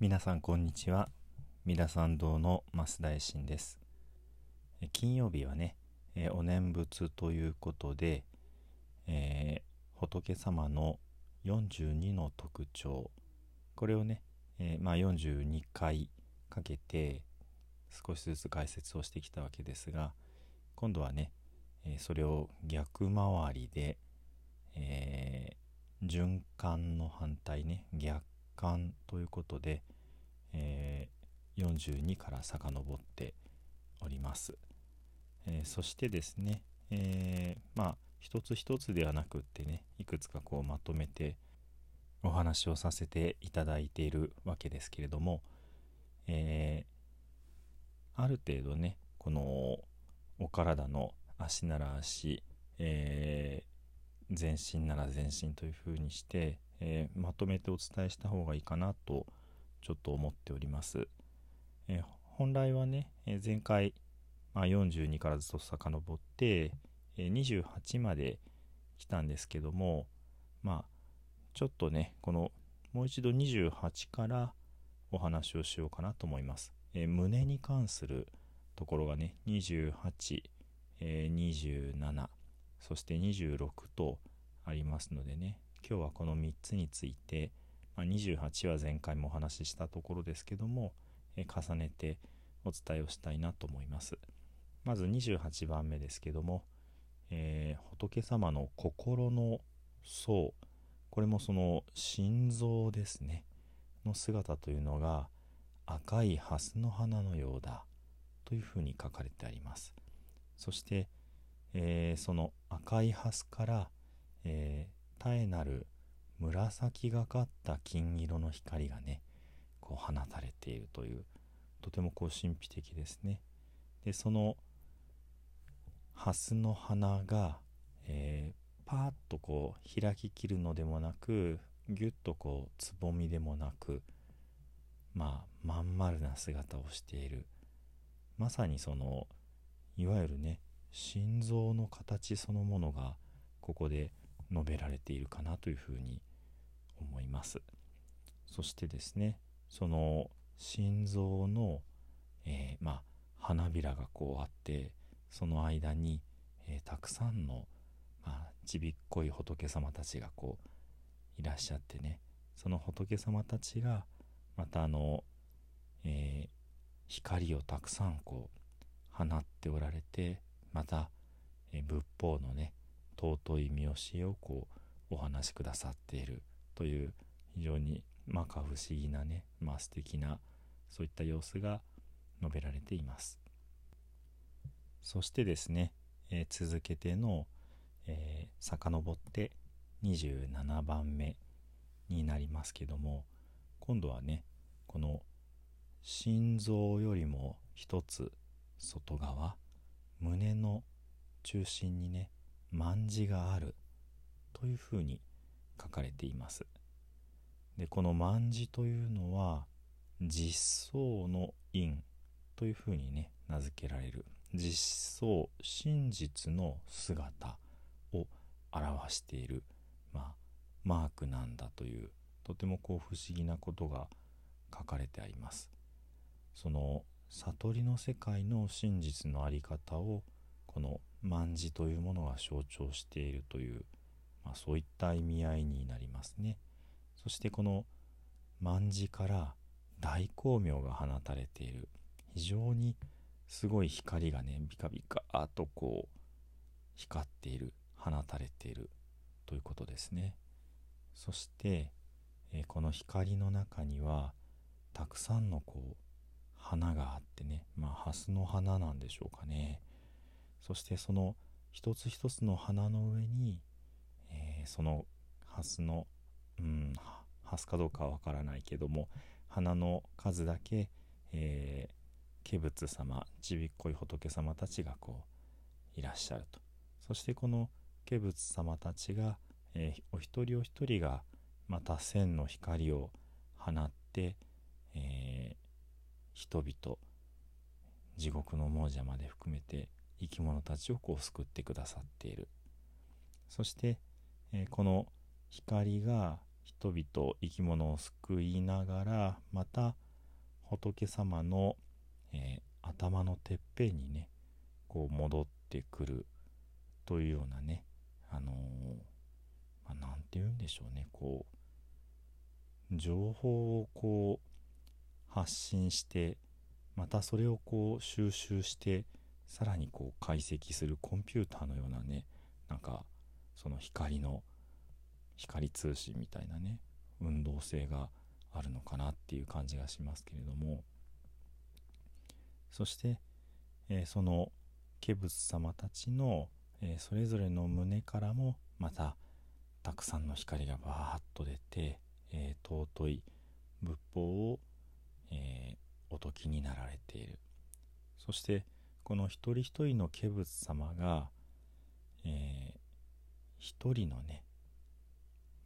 皆さんこんにちは。三田参道の増大臣です。金曜日はね、お念仏ということで、えー、仏様の42の特徴これをね、えー、まあ、42回かけて少しずつ解説をしてきたわけですが今度はね、それを逆回りで、え循環の反対ね逆巻ということで、えー、42から遡っております、えー、そしてですね、えー、まあ一つ一つではなくってねいくつかこうまとめてお話をさせていただいているわけですけれども、えある程度ねこのお体の足なら足、え全身なら全身というふうにしてえー、まとめてお伝えした方がいいかなとちょっと思っております。えー、本来はね、えー、前回、まあ、42からずっと遡って、え28まで来たんですけどもまあちょっとねこのもう一度28からお話をしようかなと思います。え胸に関するところがね28、え27そして26とありますのでね今日はこの3つについて、まあ、28は前回もお話ししたところですけども、え重ねてお伝えをしたいなと思います。まず28番目ですけども、えー、仏様の心の層これもその心臓ですね。の姿というのが赤い蓮の花のようだ。というふうに書かれてあります。そして、えー、その赤い蓮から、えー、絶えなる紫がかった金色の光がねこう放たれているというとてもこう神秘的ですね。でその蓮の花が、えー、パーッとこう開ききるのでもなくぎゅっとこうつぼみでもなくまあまん丸な姿をしている。まさにそのいわゆるね心臓の形そのものがここで述べられているかなというふうに思います。そしてですねその心臓の、えー、まあ、花びらがこうあってその間に、えー、たくさんの、まあ、ちびっこい仏様たちがこういらっしゃってねその仏様たちがまたあの、えー、光をたくさんこう放っておられてまた、え仏法のね尊い見教えをこうお話しくださっているという非常に摩訶不思議なね、まあ、素敵なそういった様子が述べられています。そしてですね、えー、続けての、えー、遡って27番目になりますけども今度はねこの心臓よりも一つ外側胸の中心にね卍があるというふうに書かれています。でこの卍というのは実相の因というふうにね名付けられる。実相真実の姿を表している、まあ、マークなんだというとてもこう不思議なことが書かれてあります。その悟りの世界の真実の在り方をこの卍というものが象徴しているという、まあ、そういった意味合いになりますね。そしてこの卍から大光明が放たれている。非常にすごい光がねビカビカーとこう光っている放たれているということですね。そして、え、この光の中にはたくさんのこう花があってねまあ蓮の花なんでしょうかね。そしてその一つ一つの花の上に、えー、その蓮の、うん、蓮かどうかはわからないけども花の数だけ、えー、化仏様ちびっこい仏様たちがこういらっしゃると。そしてこの化仏様たちが、えー、お一人お一人がまた千の光を放って、えー、人々地獄の亡者まで含めて生き物たちをこう救ってくださっている。そして、え、この光が、人々生き物を救いながらまた仏様の、えー、頭のてっぺんにねこう戻ってくるというようなねあの何、まあ、て言うんでしょうねこう情報をこう発信してまたそれをこう収集してさらにこう解析するコンピューターのようなねなんかその光の光通信みたいなね運動性があるのかなっていう感じがしますけれども。そして、えー、その化仏様たちの、えー、それぞれの胸からもまたたくさんの光がバーッと出て、えー、尊い仏法を、えお説きになられている。そしてこの一人一人の化仏様が、え一人のね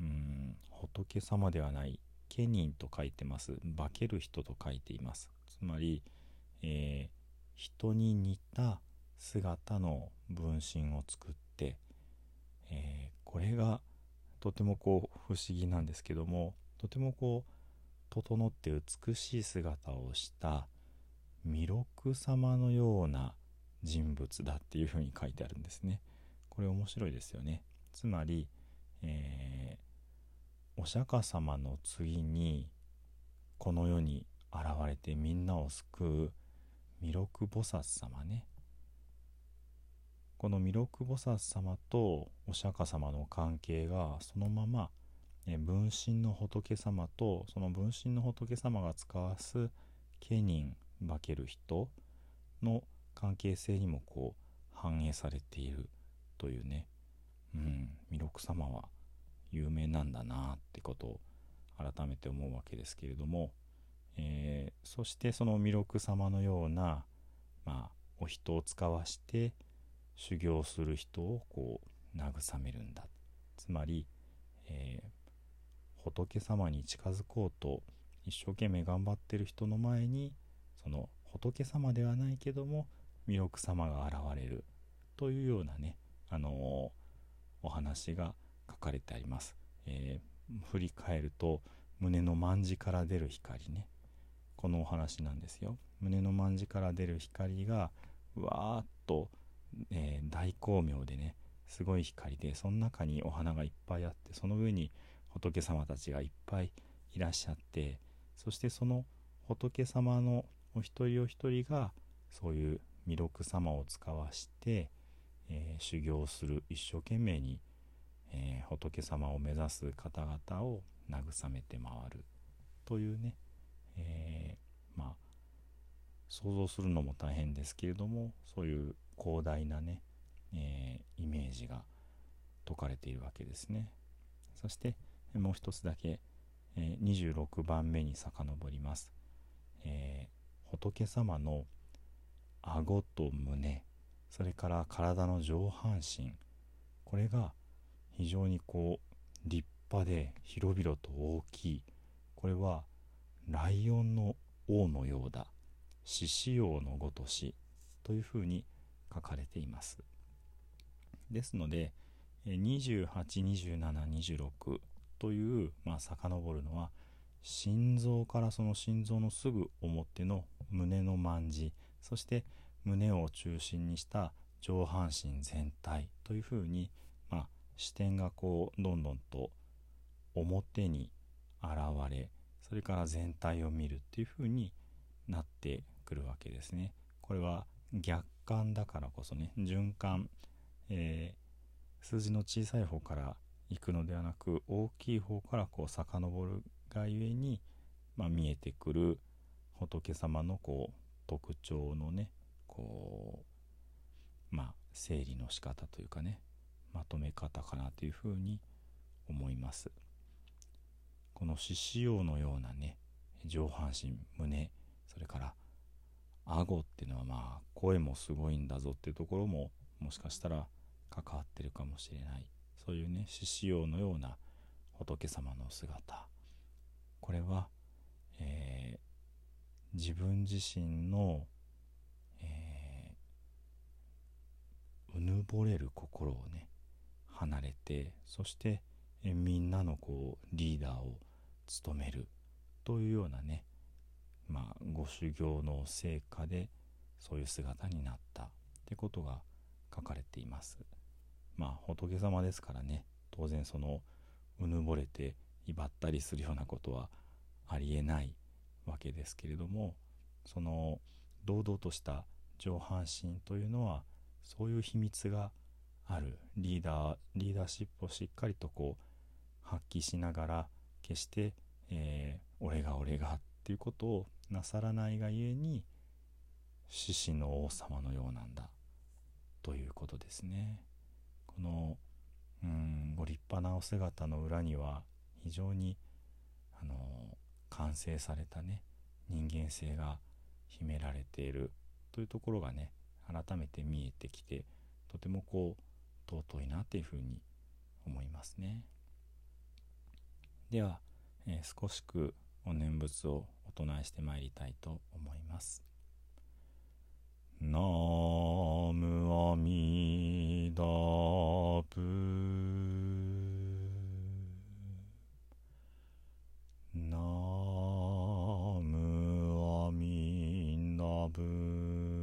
うん仏様ではない家人と書いてます。化ける人と書いています。つまり、えー、人に似た姿の分身を作って、えー、これがとてもこう不思議なんですけどもとてもこう整って美しい姿をした弥勒様のような人物だっていうふうに書いてあるんですね。これ面白いですよね。つまり、えー、お釈迦様の次にこの世に現れてみんなを救う弥勒菩薩様ねこの弥勒菩薩様とお釈迦様の関係がそのまま分身の仏様とその分身の仏様が使わす家人化ける人の関係性にもこう反映されているというね。うん弥勒様は有名なんだなってことを改めて思うわけですけれども、えー、そしてその弥勒様のような、まあ、お人を使わして修行する人をこう慰めるんだ。つまり、えー、仏様に近づこうと一生懸命頑張ってる人の前にその仏様ではないけども弥勒様が現れるというようなね、あのお話が書かれてあります、えー、振り返ると胸の卍から出る光ね。このお話なんですよ。胸の卍から出る光がわーっと、えー、大光明でねすごい光でその中にお花がいっぱいあってその上に仏様たちがいっぱいいらっしゃってそしてその仏様のお一人お一人がそういう弥勒様を使わしてえー、修行する。一生懸命に、えー、仏様を目指す方々を慰めて回る。というね、えー、まあ想像するのも大変ですけれどもそういう広大なね、えイメージが説かれているわけですね。そしてもう一つだけ、え26番目に遡ります、え仏様の顎と胸それから体の上半身これが非常にこう立派で広々と大きいこれはライオンの王のようだ獅子王のごとしというふうに書かれています。ですので282726という、まあ、遡るのは心臓からその心臓のすぐ表の胸の卍そして胸を中心にした上半身全体というふうに、まあ、視点がこうどんどんと表に現れそれから全体を見るっていうふうになってくるわけですね。これは逆感だからこそね循環、えー、数字の小さい方から行くのではなく大きい方からこう遡るがゆえに、まあ、見えてくる仏様のこう特徴のねこうまあ整理の仕方というかねまとめ方かなというふうに思います。この獅子王のようなね上半身胸それから顎っていうのはまあ声もすごいんだぞっていうところももしかしたら関わってるかもしれない。そういうね獅子王のような仏様の姿。これは、えー、自分自身のうぬぼれる心をね離れてそして、えみんなのこうリーダーを務めるというようなねまあご修行の成果でそういう姿になったってことが書かれています。まあ仏様ですからね当然そのうぬぼれて威張ったりするようなことはありえない。わけですけれどもその堂々とした上半身というのはそういう秘密があるリーダーリーダーシップをしっかりとこう発揮しながら決して、えー、俺が俺がっていうことをなさらないがゆえに獅子の王様のようなんだということですね。このうんご立派なお姿の裏には非常にあの完成されたね人間性が秘められているというところがね改めて見えてきてとてもこう尊いなっていうふうに思いますね。では、えー、少しくお念仏をお唱えしてまいりたいと思います。ナムアミダ Farbe.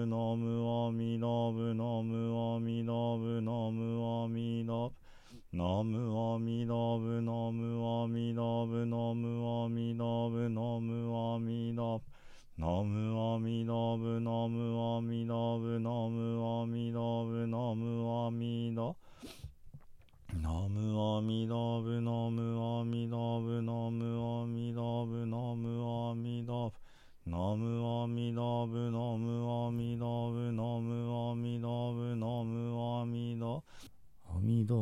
ぶのむミみのぶのむミみのぶのむミみのぶのむミみのぶのむミみのぶのむミみのぶのむミみのぶのむミみのぶのむミみのぶのむミみのぶのむミみのノムアミドブナムアミダブナムアミダブナムアミダブナムアミダアミダ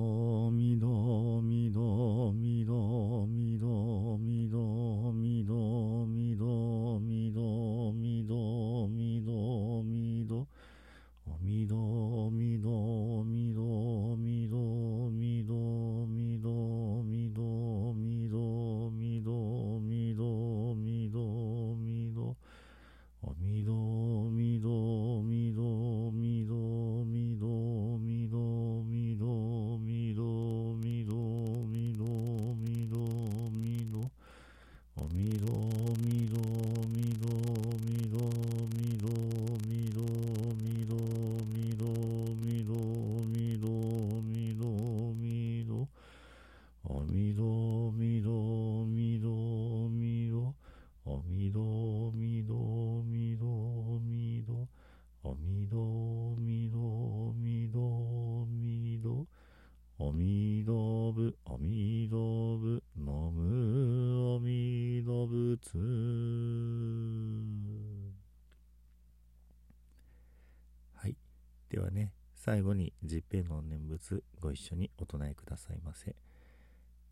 ではね、最後に十平の念仏ご一緒にお唱えくださいませ。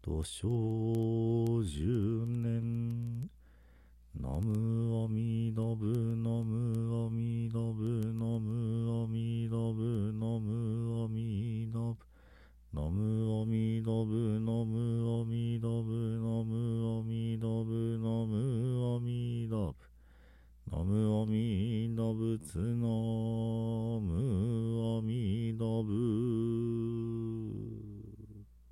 土生十年、ナムアミダブ、ナムアミダブ、ナムアミダブ、ナムアミダブ、ナムアミダブ、ナムアミダブ、ナムアミブ、ナムアミブ、南ム阿弥陀仏南ム阿弥陀仏